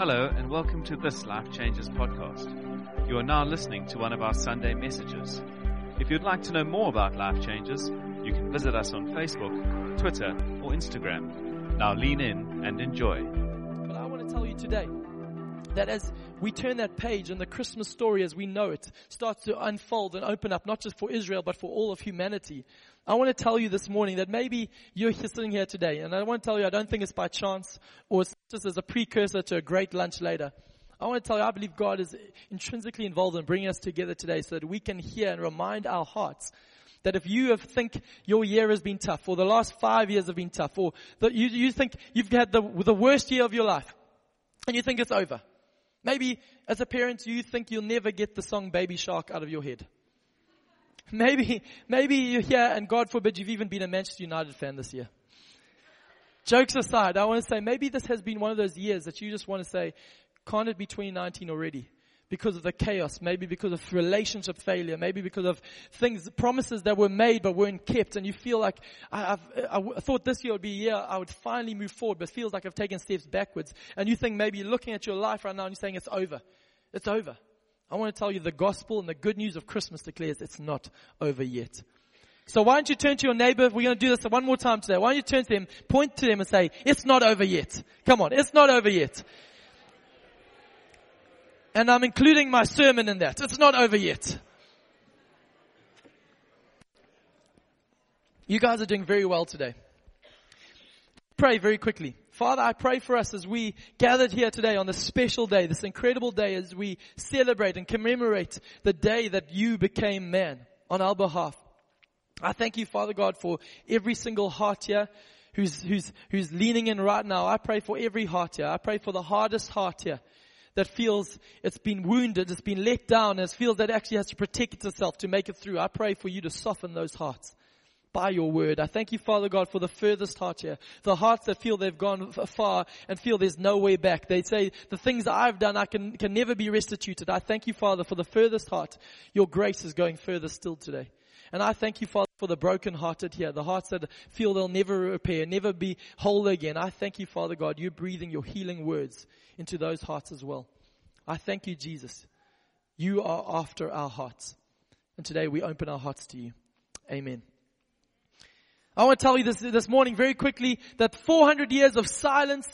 Hello, and welcome to this Life Changes podcast. You are now listening to one of our Sunday messages. If you'd like to know more about Life Changes, you can visit us on Facebook, Twitter, or Instagram. Now lean in and enjoy. But I want to tell you today that as we turn that page and the Christmas story as we know it starts to unfold and open up, not just for Israel, but for all of humanity, I want to tell you this morning that maybe you're sitting here today, and I want to tell you I don't think it's by chance or it's just as a precursor to a great lunch later. I want to tell you I believe God is intrinsically involved in bringing us together today so that we can hear and remind our hearts that if you have think your year has been tough, or the last five years have been tough, or that you, you think you've had the, the worst year of your life, and you think it's over. Maybe as a parent you think you'll never get the song Baby Shark out of your head. Maybe, maybe you're here and God forbid you've even been a Manchester United fan this year. Jokes aside, I want to say maybe this has been one of those years that you just want to say, can't it be 2019 already? Because of the chaos, maybe because of relationship failure, maybe because of things, promises that were made but weren't kept, and you feel like I, I've, I thought this year would be a year I would finally move forward, but feels like I've taken steps backwards. And you think maybe you're looking at your life right now and you're saying it's over. It's over. I want to tell you the gospel and the good news of Christmas declares it's not over yet. So why don't you turn to your neighbor? We're going to do this one more time today. Why don't you turn to them, point to them and say, it's not over yet. Come on, it's not over yet. And I'm including my sermon in that. It's not over yet. You guys are doing very well today. Pray very quickly. Father, I pray for us as we gathered here today on this special day, this incredible day as we celebrate and commemorate the day that you became man on our behalf. I thank you, Father God, for every single heart here who's, who's, who's leaning in right now. I pray for every heart here. I pray for the hardest heart here that feels it's been wounded, it's been let down, and feels that it actually has to protect itself to make it through. I pray for you to soften those hearts by your word. I thank you, Father God, for the furthest heart here. The hearts that feel they've gone far and feel there's no way back. They say, the things I've done, I can, can never be restituted. I thank you, Father, for the furthest heart. Your grace is going further still today. And I thank you, Father, for the broken-hearted here, the hearts that feel they'll never repair, never be whole again. I thank you, Father God, you're breathing your healing words into those hearts as well. I thank you, Jesus. You are after our hearts. And today we open our hearts to you. Amen. I want to tell you this, this morning very quickly that 400 years of silence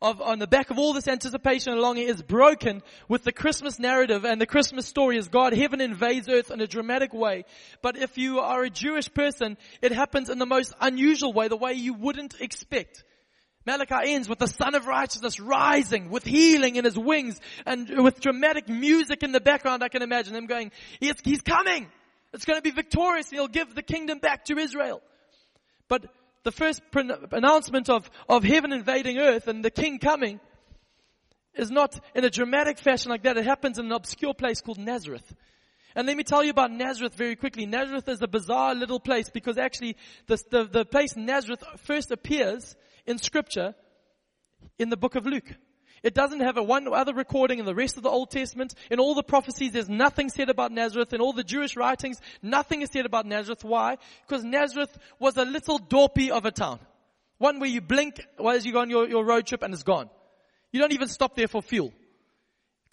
of, on the back of all this anticipation and longing is broken with the Christmas narrative and the Christmas story as God, heaven invades earth in a dramatic way. But if you are a Jewish person, it happens in the most unusual way, the way you wouldn't expect. Malachi ends with the Son of Righteousness rising with healing in his wings and with dramatic music in the background. I can imagine him going, he's, he's coming. It's going to be victorious. He'll give the kingdom back to Israel. But the first announcement of, of heaven invading earth and the king coming is not in a dramatic fashion like that. It happens in an obscure place called Nazareth. And let me tell you about Nazareth very quickly. Nazareth is a bizarre little place because actually the, the, the place Nazareth first appears in scripture in the book of Luke. It doesn't have a one other recording in the rest of the Old Testament. In all the prophecies, there's nothing said about Nazareth. In all the Jewish writings, nothing is said about Nazareth. Why? Because Nazareth was a little dorpy of a town. One where you blink as you go on your, your road trip and it's gone. You don't even stop there for fuel.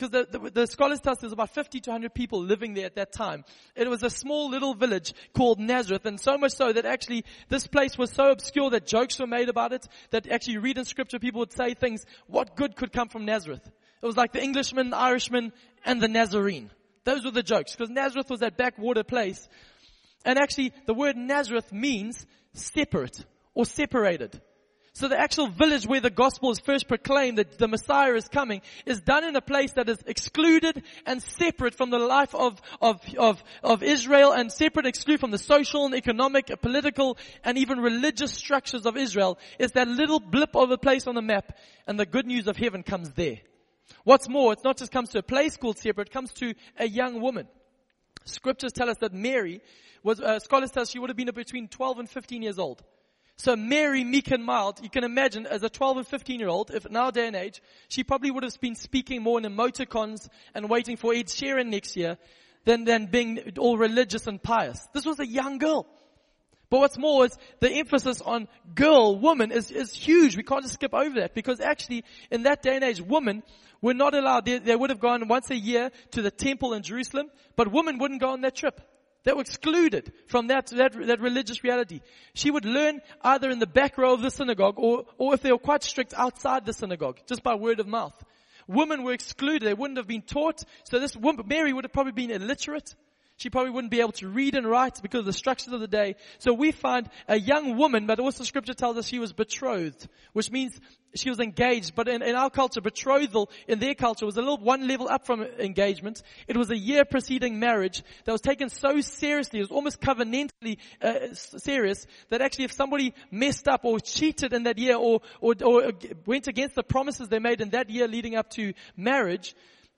Because the, the, the, scholars tell us there's about 50 to 100 people living there at that time. It was a small little village called Nazareth, and so much so that actually this place was so obscure that jokes were made about it, that actually you read in scripture, people would say things, what good could come from Nazareth? It was like the Englishman, the Irishman, and the Nazarene. Those were the jokes, because Nazareth was that backwater place. And actually, the word Nazareth means separate, or separated. So the actual village where the gospel is first proclaimed that the Messiah is coming is done in a place that is excluded and separate from the life of, of, of, of Israel and separate, excluded from the social and economic, political, and even religious structures of Israel It's that little blip of a place on the map and the good news of heaven comes there. What's more, it's not just comes to a place called separate, it comes to a young woman. Scriptures tell us that Mary was, uh, scholars tell us she would have been between 12 and 15 years old. So Mary, meek and mild, you can imagine as a 12 and 15 year old, if now day and age, she probably would have been speaking more in emoticons and waiting for Ed Sheeran next year than, than being all religious and pious. This was a young girl. But what's more is the emphasis on girl, woman is, is huge. We can't just skip over that because actually in that day and age, women were not allowed. They, they would have gone once a year to the temple in Jerusalem, but women wouldn't go on that trip. They were excluded from that, that, that religious reality. She would learn either in the back row of the synagogue or, or if they were quite strict outside the synagogue, just by word of mouth. Women were excluded. They wouldn't have been taught. So this woman, Mary would have probably been illiterate. She probably wouldn't be able to read and write because of the structures of the day. So we find a young woman, but also scripture tells us she was betrothed, which means she was engaged. But in, in our culture, betrothal in their culture was a little one level up from engagement. It was a year preceding marriage that was taken so seriously. It was almost covenantally uh, serious that actually if somebody messed up or cheated in that year or, or, or went against the promises they made in that year leading up to marriage,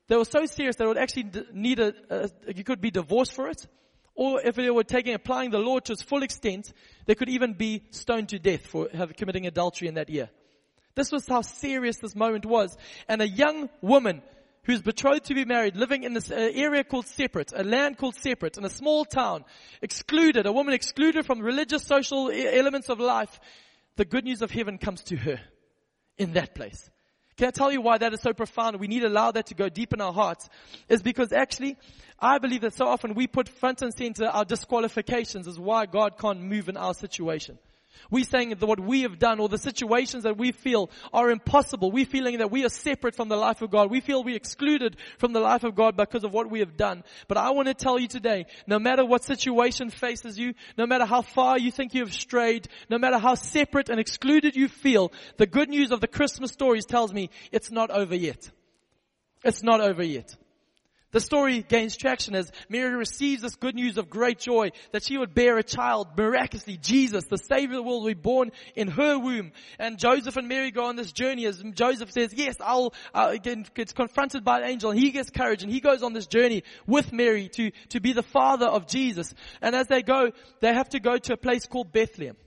they were so serious that it would actually need a, a, you could be divorced for it. Or if they were taking, applying the law to its full extent, they could even be stoned to death for have, committing adultery in that year. This was how serious this moment was. And a young woman who's betrothed to be married, living in this uh, area called separate, a land called separate, in a small town, excluded, a woman excluded from religious, social elements of life, the good news of heaven comes to her in that place. Can I tell you why that is so profound? We need to allow that to go deep in our hearts. Is because actually, I believe that so often we put front and center our disqualifications as why God can't move in our situation. We saying that what we have done or the situations that we feel are impossible. We're feeling that we are separate from the life of God. We feel we're excluded from the life of God because of what we have done. But I want to tell you today, no matter what situation faces you, no matter how far you think you have strayed, no matter how separate and excluded you feel, the good news of the Christmas stories tells me it's not over yet. It's not over yet. The story gains traction as Mary receives this good news of great joy that she would bear a child miraculously, Jesus, the Savior of the world, will be born in her womb. And Joseph and Mary go on this journey as Joseph says, yes, I'll, uh, again gets confronted by an angel and he gets courage and he goes on this journey with Mary to, to be the father of Jesus. And as they go, they have to go to a place called Bethlehem.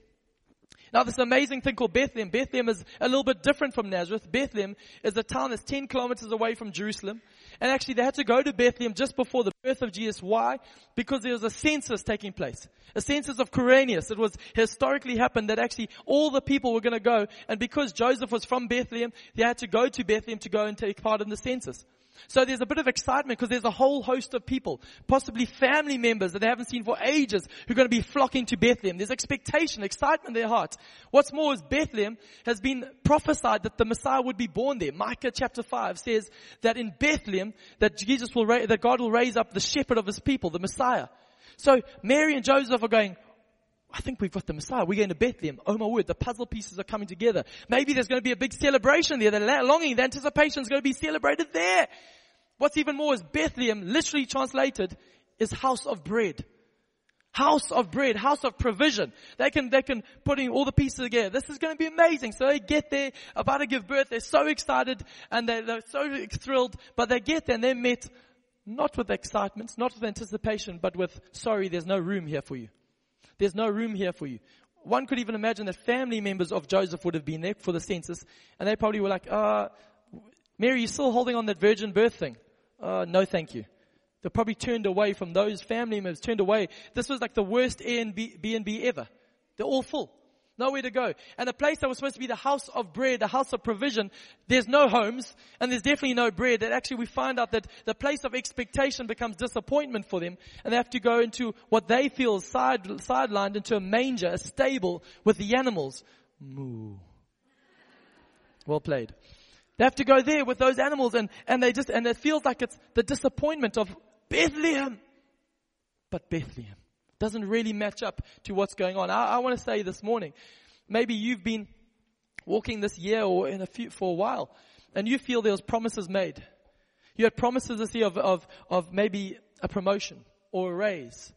Now this amazing thing called Bethlehem, Bethlehem is a little bit different from Nazareth. Bethlehem is a town that's 10 kilometers away from Jerusalem. And actually they had to go to Bethlehem just before the birth of Jesus. Why? Because there was a census taking place. A census of Quirinius. It was historically happened that actually all the people were going to go. And because Joseph was from Bethlehem, they had to go to Bethlehem to go and take part in the census. So there's a bit of excitement because there's a whole host of people, possibly family members that they haven't seen for ages who are going to be flocking to Bethlehem. There's expectation, excitement in their heart. What's more is Bethlehem has been prophesied that the Messiah would be born there. Micah chapter 5 says that in Bethlehem that Jesus will, that God will raise up the shepherd of his people, the Messiah. So Mary and Joseph are going, I think we've got the Messiah. We're going to Bethlehem. Oh my word, the puzzle pieces are coming together. Maybe there's going to be a big celebration there. The longing, the anticipation is going to be celebrated there. What's even more is Bethlehem, literally translated, is house of bread. House of bread, house of provision. They can, they can put in all the pieces together. This is going to be amazing. So they get there, about to give birth. They're so excited and they're, they're so thrilled, but they get there and they're met not with excitement, not with anticipation, but with, sorry, there's no room here for you. There's no room here for you. One could even imagine that family members of Joseph would have been there for the census, and they probably were like, uh, Mary, you still holding on that virgin birth thing? Uh, no thank you. They probably turned away from those family members, turned away. This was like the worst Airbnb ever. They're all full. Nowhere to go. And a place that was supposed to be the house of bread, the house of provision, there's no homes and there's definitely no bread. That actually we find out that the place of expectation becomes disappointment for them and they have to go into what they feel side, sidelined into a manger, a stable with the animals. Moo. Well played. They have to go there with those animals and, and they just, and it feels like it's the disappointment of Bethlehem. But Bethlehem doesn't really match up to what's going on. I, I want to say this morning, maybe you've been walking this year or in a few, for a while, and you feel there was promises made. You had promises this year of, of, of maybe a promotion or a raise.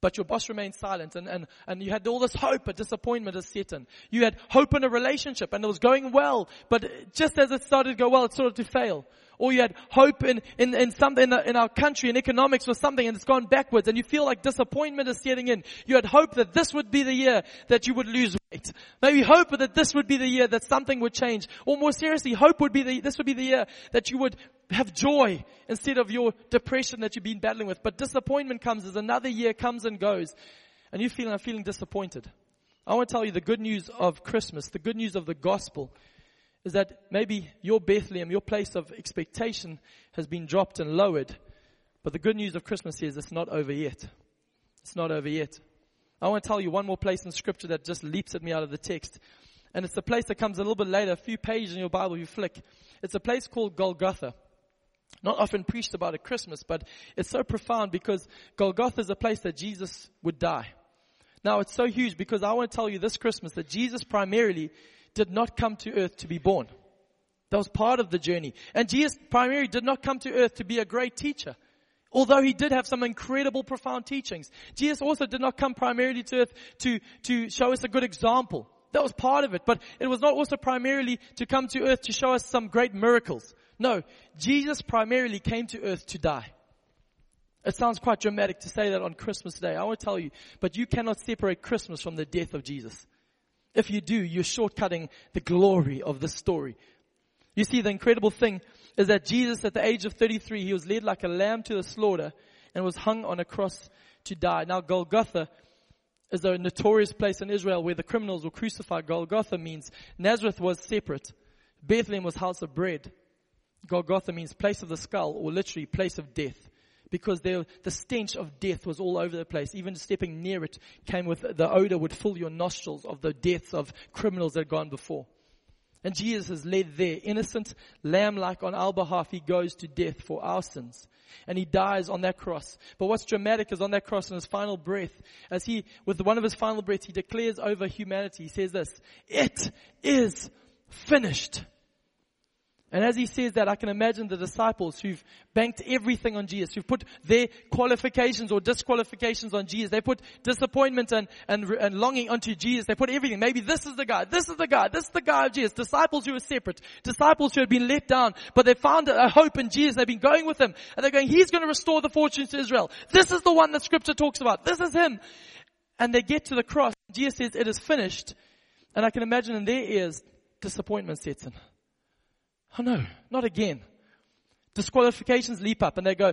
But your boss remained silent and, and, and you had all this hope, but disappointment has set in. You had hope in a relationship and it was going well, but just as it started to go well, it started to fail or you had hope in, in, in something in, in our country in economics or something and it's gone backwards and you feel like disappointment is setting in. You had hope that this would be the year that you would lose weight. Maybe hope that this would be the year that something would change. Or more seriously, hope would be the, this would be the year that you would have joy instead of your depression that you've been battling with. But disappointment comes as another year comes and goes. and you're feeling, I'm feeling disappointed. I want to tell you the good news of Christmas, the good news of the gospel, is that maybe your Bethlehem, your place of expectation has been dropped and lowered. But the good news of Christmas is it's not over yet. It's not over yet. I want to tell you one more place in scripture that just leaps at me out of the text. And it's a place that comes a little bit later, a few pages in your Bible you flick. It's a place called Golgotha. Not often preached about at Christmas, but it's so profound because Golgotha is a place that Jesus would die. Now it's so huge because I want to tell you this Christmas that Jesus primarily did not come to earth to be born. That was part of the journey. And Jesus primarily did not come to earth to be a great teacher. Although he did have some incredible profound teachings. Jesus also did not come primarily to earth to, to show us a good example. That was part of it. But it was not also primarily to come to earth to show us some great miracles. No, Jesus primarily came to earth to die. It sounds quite dramatic to say that on Christmas Day. I want to tell you, but you cannot separate Christmas from the death of Jesus. If you do, you're shortcutting the glory of the story. You see, the incredible thing is that Jesus, at the age of 33, he was led like a lamb to the slaughter and was hung on a cross to die. Now, Golgotha is a notorious place in Israel where the criminals were crucified. Golgotha means Nazareth was separate. Bethlehem was house of bread. Golgotha means place of the skull or literally place of death because there, the stench of death was all over the place. Even stepping near it came with the odor would fill your nostrils of the deaths of criminals that had gone before. And Jesus is led there, innocent, lamb-like on our behalf. He goes to death for our sins. And he dies on that cross. But what's dramatic is on that cross in his final breath, as he, with one of his final breaths, he declares over humanity, he says this, it is finished. And as he says that, I can imagine the disciples who've banked everything on Jesus, who've put their qualifications or disqualifications on Jesus. They put disappointment and, and, and longing onto Jesus. They put everything. Maybe this is the guy, this is the guy, this is the guy of Jesus. Disciples who were separate. Disciples who had been let down, but they found a hope in Jesus. They've been going with him. And they're going, he's going to restore the fortunes to Israel. This is the one that scripture talks about. This is him. And they get to the cross. Jesus says, it is finished. And I can imagine in their ears, disappointment sets in. Oh no, not again. Disqualifications leap up and they go,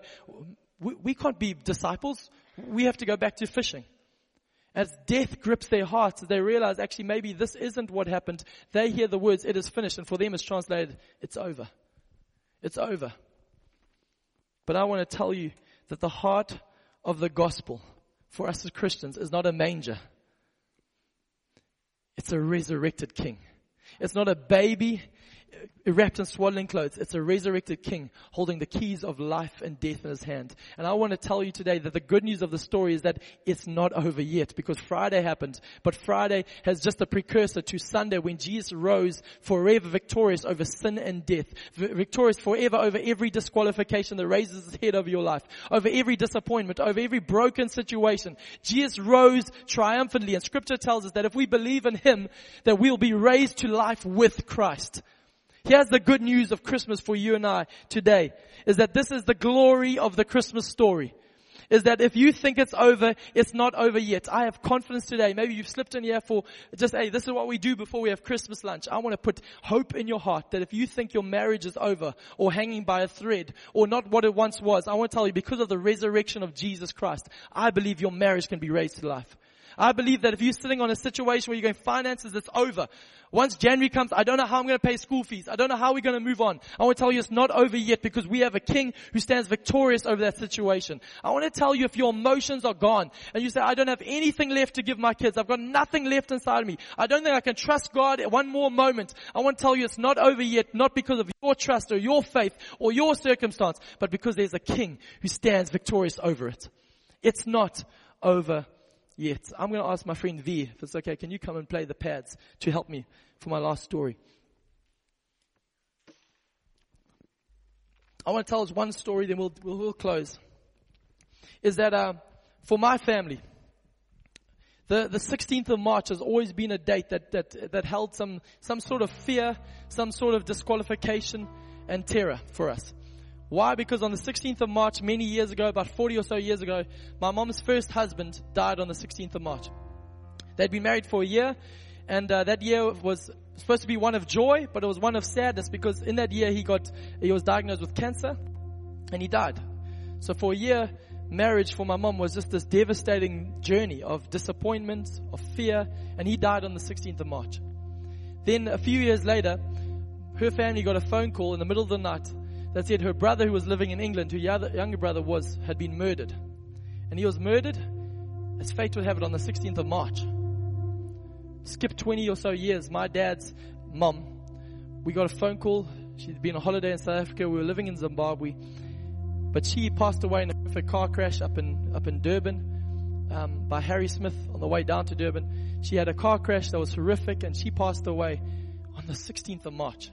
we, we can't be disciples. We have to go back to fishing. As death grips their hearts, they realize actually maybe this isn't what happened. They hear the words, it is finished, and for them it's translated, it's over. It's over. But I want to tell you that the heart of the gospel for us as Christians is not a manger. It's a resurrected king. It's not a baby wrapped in swaddling clothes. It's a resurrected king holding the keys of life and death in his hand. And I want to tell you today that the good news of the story is that it's not over yet because Friday happened, but Friday has just a precursor to Sunday when Jesus rose forever victorious over sin and death, victorious forever over every disqualification that raises its head over your life, over every disappointment, over every broken situation. Jesus rose triumphantly and scripture tells us that if we believe in him, that we'll be raised to life with Christ. Here's the good news of Christmas for you and I today, is that this is the glory of the Christmas story. Is that if you think it's over, it's not over yet. I have confidence today. Maybe you've slipped in here for just, hey, this is what we do before we have Christmas lunch. I want to put hope in your heart that if you think your marriage is over or hanging by a thread or not what it once was, I want to tell you because of the resurrection of Jesus Christ, I believe your marriage can be raised to life. I believe that if you're sitting on a situation where you're going, finances, it's over. Once January comes, I don't know how I'm going to pay school fees. I don't know how we're going to move on. I want to tell you it's not over yet because we have a king who stands victorious over that situation. I want to tell you if your emotions are gone and you say, I don't have anything left to give my kids. I've got nothing left inside of me. I don't think I can trust God one more moment. I want to tell you it's not over yet, not because of your trust or your faith or your circumstance, but because there's a king who stands victorious over it. It's not over yet. I'm going to ask my friend V, if it's okay, can you come and play the pads to help me for my last story? I want to tell us one story, then we'll, we'll, we'll close. Is that uh, for my family, the, the 16th of March has always been a date that, that, that held some, some sort of fear, some sort of disqualification and terror for us. Why? Because on the 16th of March, many years ago, about 40 or so years ago, my mom's first husband died on the 16th of March. They'd been married for a year, and uh, that year was supposed to be one of joy, but it was one of sadness because in that year he got, he was diagnosed with cancer, and he died. So for a year, marriage for my mom was just this devastating journey of disappointment, of fear, and he died on the 16th of March. Then a few years later, her family got a phone call in the middle of the night that said her brother who was living in England, who younger brother was, had been murdered. And he was murdered, as fate would have it, on the 16th of March. Skip 20 or so years, my dad's mom, we got a phone call. She'd been on holiday in South Africa. We were living in Zimbabwe. But she passed away in a horrific car crash up in, up in Durban um, by Harrismith on the way down to Durban. She had a car crash that was horrific and she passed away on the 16th of March.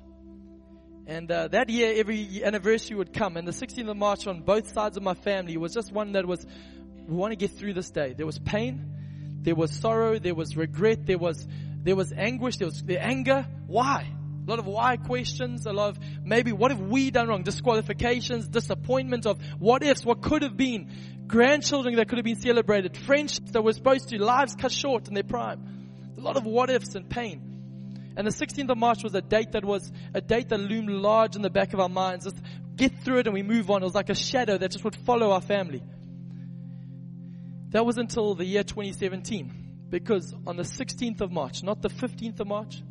And uh, that year, every anniversary would come, and the 16th of March on both sides of my family was just one that was, we want to get through this day. There was pain, there was sorrow, there was regret, there was, there was anguish, there was the anger. Why? A lot of why questions, a lot of maybe what have we done wrong? Disqualifications, disappointment of what ifs, what could have been, grandchildren that could have been celebrated, friendships that were supposed to, lives cut short in their prime. A lot of what ifs and pain. And the 16th of March was a date that was a date that loomed large in the back of our minds. Just get through it and we move on. It was like a shadow that just would follow our family. That was until the year 2017. Because on the 16th of March, not the 15th of March,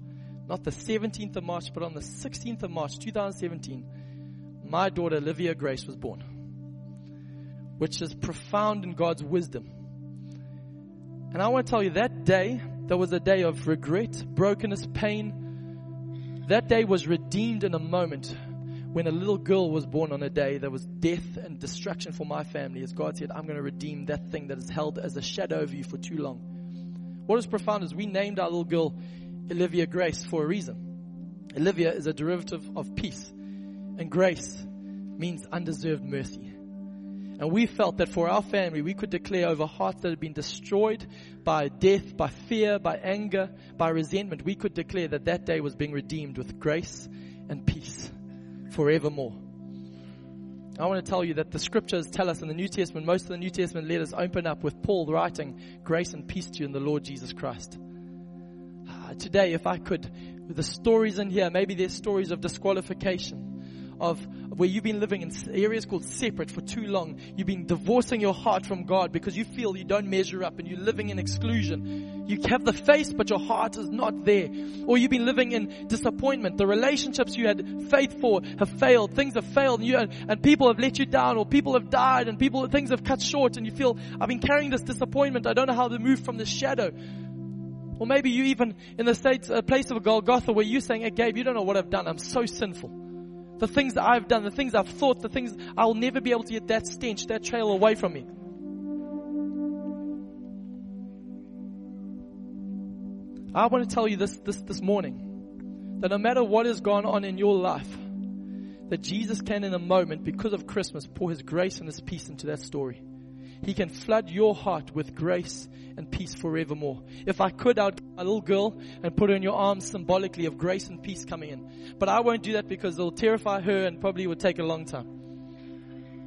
not the 17th of March, but on the 16th of March 2017, my daughter Olivia Grace was born. Which is profound in God's wisdom. And I want to tell you that day, there was a day of regret, brokenness, pain. That day was redeemed in a moment when a little girl was born on a day that was death and destruction for my family. As God said, I'm going to redeem that thing that is held as a shadow over you for too long. What is profound is we named our little girl Olivia Grace for a reason. Olivia is a derivative of peace, and grace means undeserved mercy. And we felt that for our family, we could declare over hearts that had been destroyed by death, by fear, by anger, by resentment, we could declare that that day was being redeemed with grace and peace forevermore. I want to tell you that the scriptures tell us in the New Testament, most of the New Testament letters open up with Paul writing grace and peace to you in the Lord Jesus Christ. Uh, today, if I could, the stories in here, maybe there's stories of disqualification of where you've been living in areas called separate for too long. You've been divorcing your heart from God because you feel you don't measure up and you're living in exclusion. You have the face, but your heart is not there. Or you've been living in disappointment. The relationships you had faith for have failed. Things have failed and, you, and people have let you down or people have died and people, things have cut short and you feel, I've been carrying this disappointment. I don't know how to move from this shadow. Or maybe you even in the state, a place of a Golgotha where you're saying, hey, Gabe, you don't know what I've done. I'm so sinful the things that I've done, the things I've thought, the things I'll never be able to get that stench, that trail away from me. I want to tell you this, this, this morning that no matter what has gone on in your life, that Jesus can in a moment, because of Christmas, pour His grace and His peace into that story. He can flood your heart with grace and peace forevermore. If I could, I'd a little girl and put her in your arms symbolically of grace and peace coming in. But I won't do that because it'll terrify her and probably would take a long time.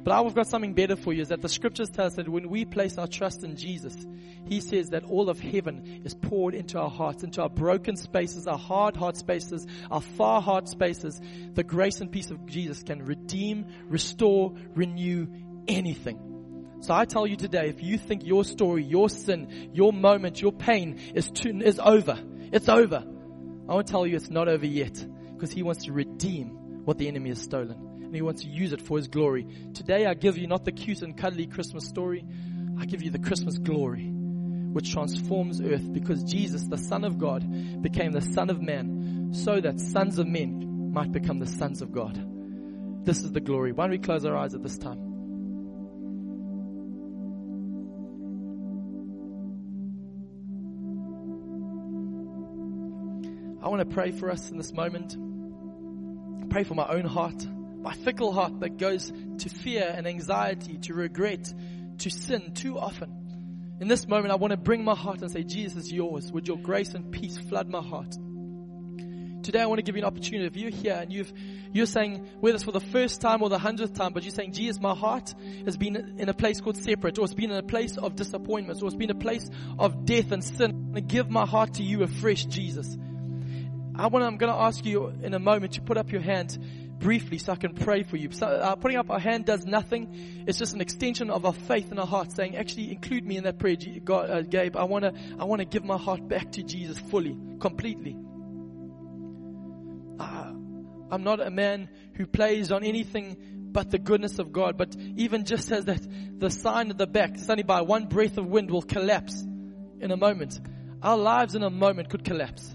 But I've got something better for you is that the scriptures tell us that when we place our trust in Jesus, He says that all of heaven is poured into our hearts, into our broken spaces, our hard heart spaces, our far heart spaces. The grace and peace of Jesus can redeem, restore, renew anything. So I tell you today, if you think your story, your sin, your moment, your pain is too, is over, it's over. I want to tell you it's not over yet because he wants to redeem what the enemy has stolen and he wants to use it for his glory. Today I give you not the cute and cuddly Christmas story. I give you the Christmas glory which transforms earth because Jesus, the Son of God, became the Son of Man so that sons of men might become the sons of God. This is the glory. Why don't we close our eyes at this time? I want to pray for us in this moment. Pray for my own heart, my fickle heart that goes to fear and anxiety, to regret, to sin too often. In this moment, I want to bring my heart and say, Jesus yours. Would your grace and peace flood my heart? Today, I want to give you an opportunity. If you're here and you've, you're saying, whether it's for the first time or the hundredth time, but you're saying, Jesus, my heart has been in a place called separate, or it's been in a place of disappointment, or it's been a place of death and sin. I give my heart to you afresh, Jesus. I want, I'm going to ask you in a moment to put up your hand briefly so I can pray for you. So, uh, putting up our hand does nothing. It's just an extension of our faith in our heart saying, actually include me in that prayer, God, uh, Gabe. I want to, I want to give my heart back to Jesus fully, completely. Uh, I'm not a man who plays on anything but the goodness of God. But even just as that, the sign at the back, suddenly by one breath of wind will collapse in a moment. Our lives in a moment could collapse.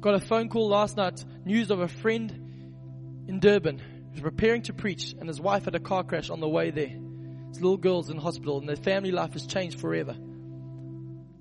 Got a phone call last night, news of a friend in Durban who's preparing to preach and his wife had a car crash on the way there. His little girl's in hospital and their family life has changed forever.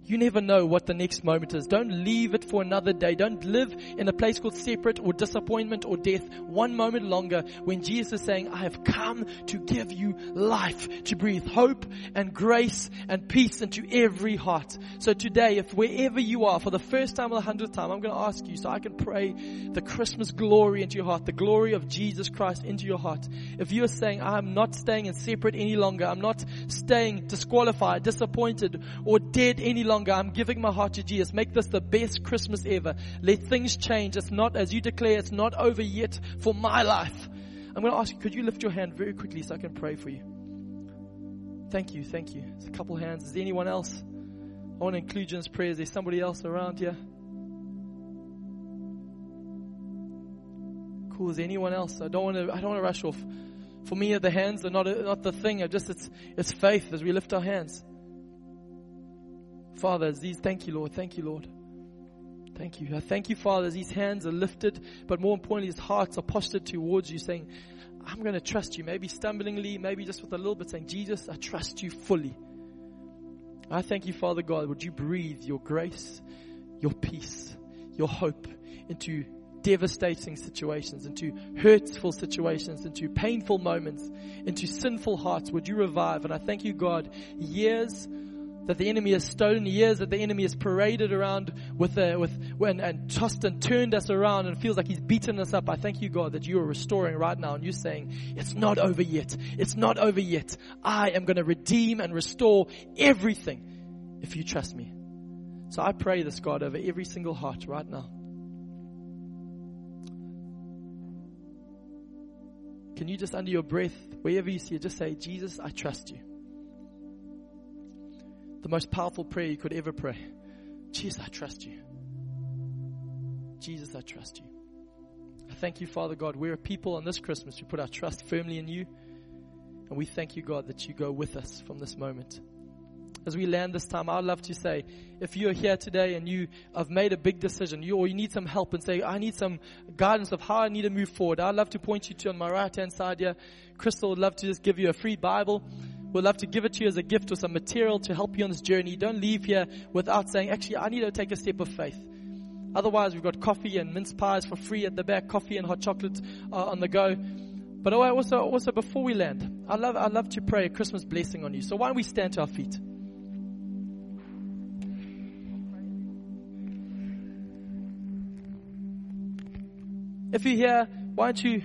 You never know what the next moment is. Don't leave it for another day. Don't live in a place called separate or disappointment or death one moment longer when Jesus is saying, I have come to give you life, to breathe hope and grace and peace into every heart. So today, if wherever you are, for the first time or the hundredth time, I'm going to ask you so I can pray the Christmas glory into your heart, the glory of Jesus Christ into your heart. If you are saying, I'm not staying in separate any longer, I'm not staying disqualified, disappointed, or dead any longer, longer. I'm giving my heart to Jesus. Make this the best Christmas ever. Let things change. It's not, as you declare, it's not over yet for my life. I'm going to ask you, could you lift your hand very quickly so I can pray for you? Thank you, thank you. It's a couple hands. Is there anyone else? I want to include you in this prayer. Is there somebody else around here? Cool. Is there anyone else? I don't want to. I don't want to rush off. For me, the hands are not not the thing. I just it's it's faith as we lift our hands. Father, as these, thank you, Lord. Thank you, Lord. Thank you. I thank you, Father, as these hands are lifted, but more importantly, his hearts are postured towards you, saying, I'm going to trust you. Maybe stumblingly, maybe just with a little bit, saying, Jesus, I trust you fully. I thank you, Father God. Would you breathe your grace, your peace, your hope into devastating situations, into hurtful situations, into painful moments, into sinful hearts? Would you revive? And I thank you, God, years that the enemy has stolen years, that the enemy has paraded around with, a, with and, and tossed and turned us around and feels like he's beaten us up. I thank you, God, that you are restoring right now and you're saying, it's not over yet. It's not over yet. I am going to redeem and restore everything if you trust me. So I pray this, God, over every single heart right now. Can you just under your breath, wherever you see it, just say, Jesus, I trust you the most powerful prayer you could ever pray. Jesus, I trust you. Jesus, I trust you. I thank you, Father God. We're a people on this Christmas who put our trust firmly in you. And we thank you, God, that you go with us from this moment. As we land this time, I'd love to say, if you're here today and you have made a big decision, you, or you need some help and say, I need some guidance of how I need to move forward, I'd love to point you to on my right hand side here. Crystal would love to just give you a free Bible. We'd love to give it to you as a gift or some material to help you on this journey. Don't leave here without saying, actually, I need to take a step of faith. Otherwise, we've got coffee and mince pies for free at the back, coffee and hot chocolate uh, on the go. But also, also before we land, I love, I love to pray a Christmas blessing on you. So why don't we stand to our feet? If you're here, why don't you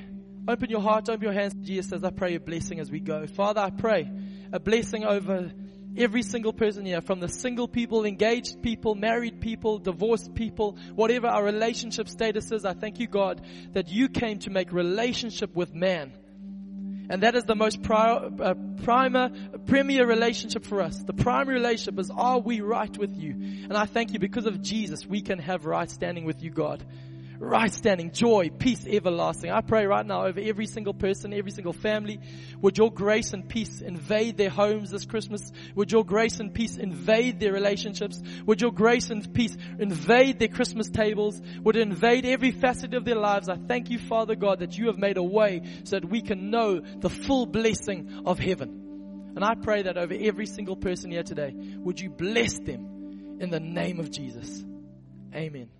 open your heart, open your hands to Jesus as I pray a blessing as we go. Father, I pray a blessing over every single person here, from the single people, engaged people, married people, divorced people, whatever our relationship status is. I thank you, God, that you came to make relationship with man. And that is the most prior, uh, primer, premier relationship for us. The primary relationship is, are we right with you? And I thank you because of Jesus, we can have right standing with you, God right standing, joy, peace everlasting. I pray right now over every single person, every single family. Would your grace and peace invade their homes this Christmas? Would your grace and peace invade their relationships? Would your grace and peace invade their Christmas tables? Would it invade every facet of their lives? I thank you, Father God, that you have made a way so that we can know the full blessing of heaven. And I pray that over every single person here today, would you bless them in the name of Jesus? Amen.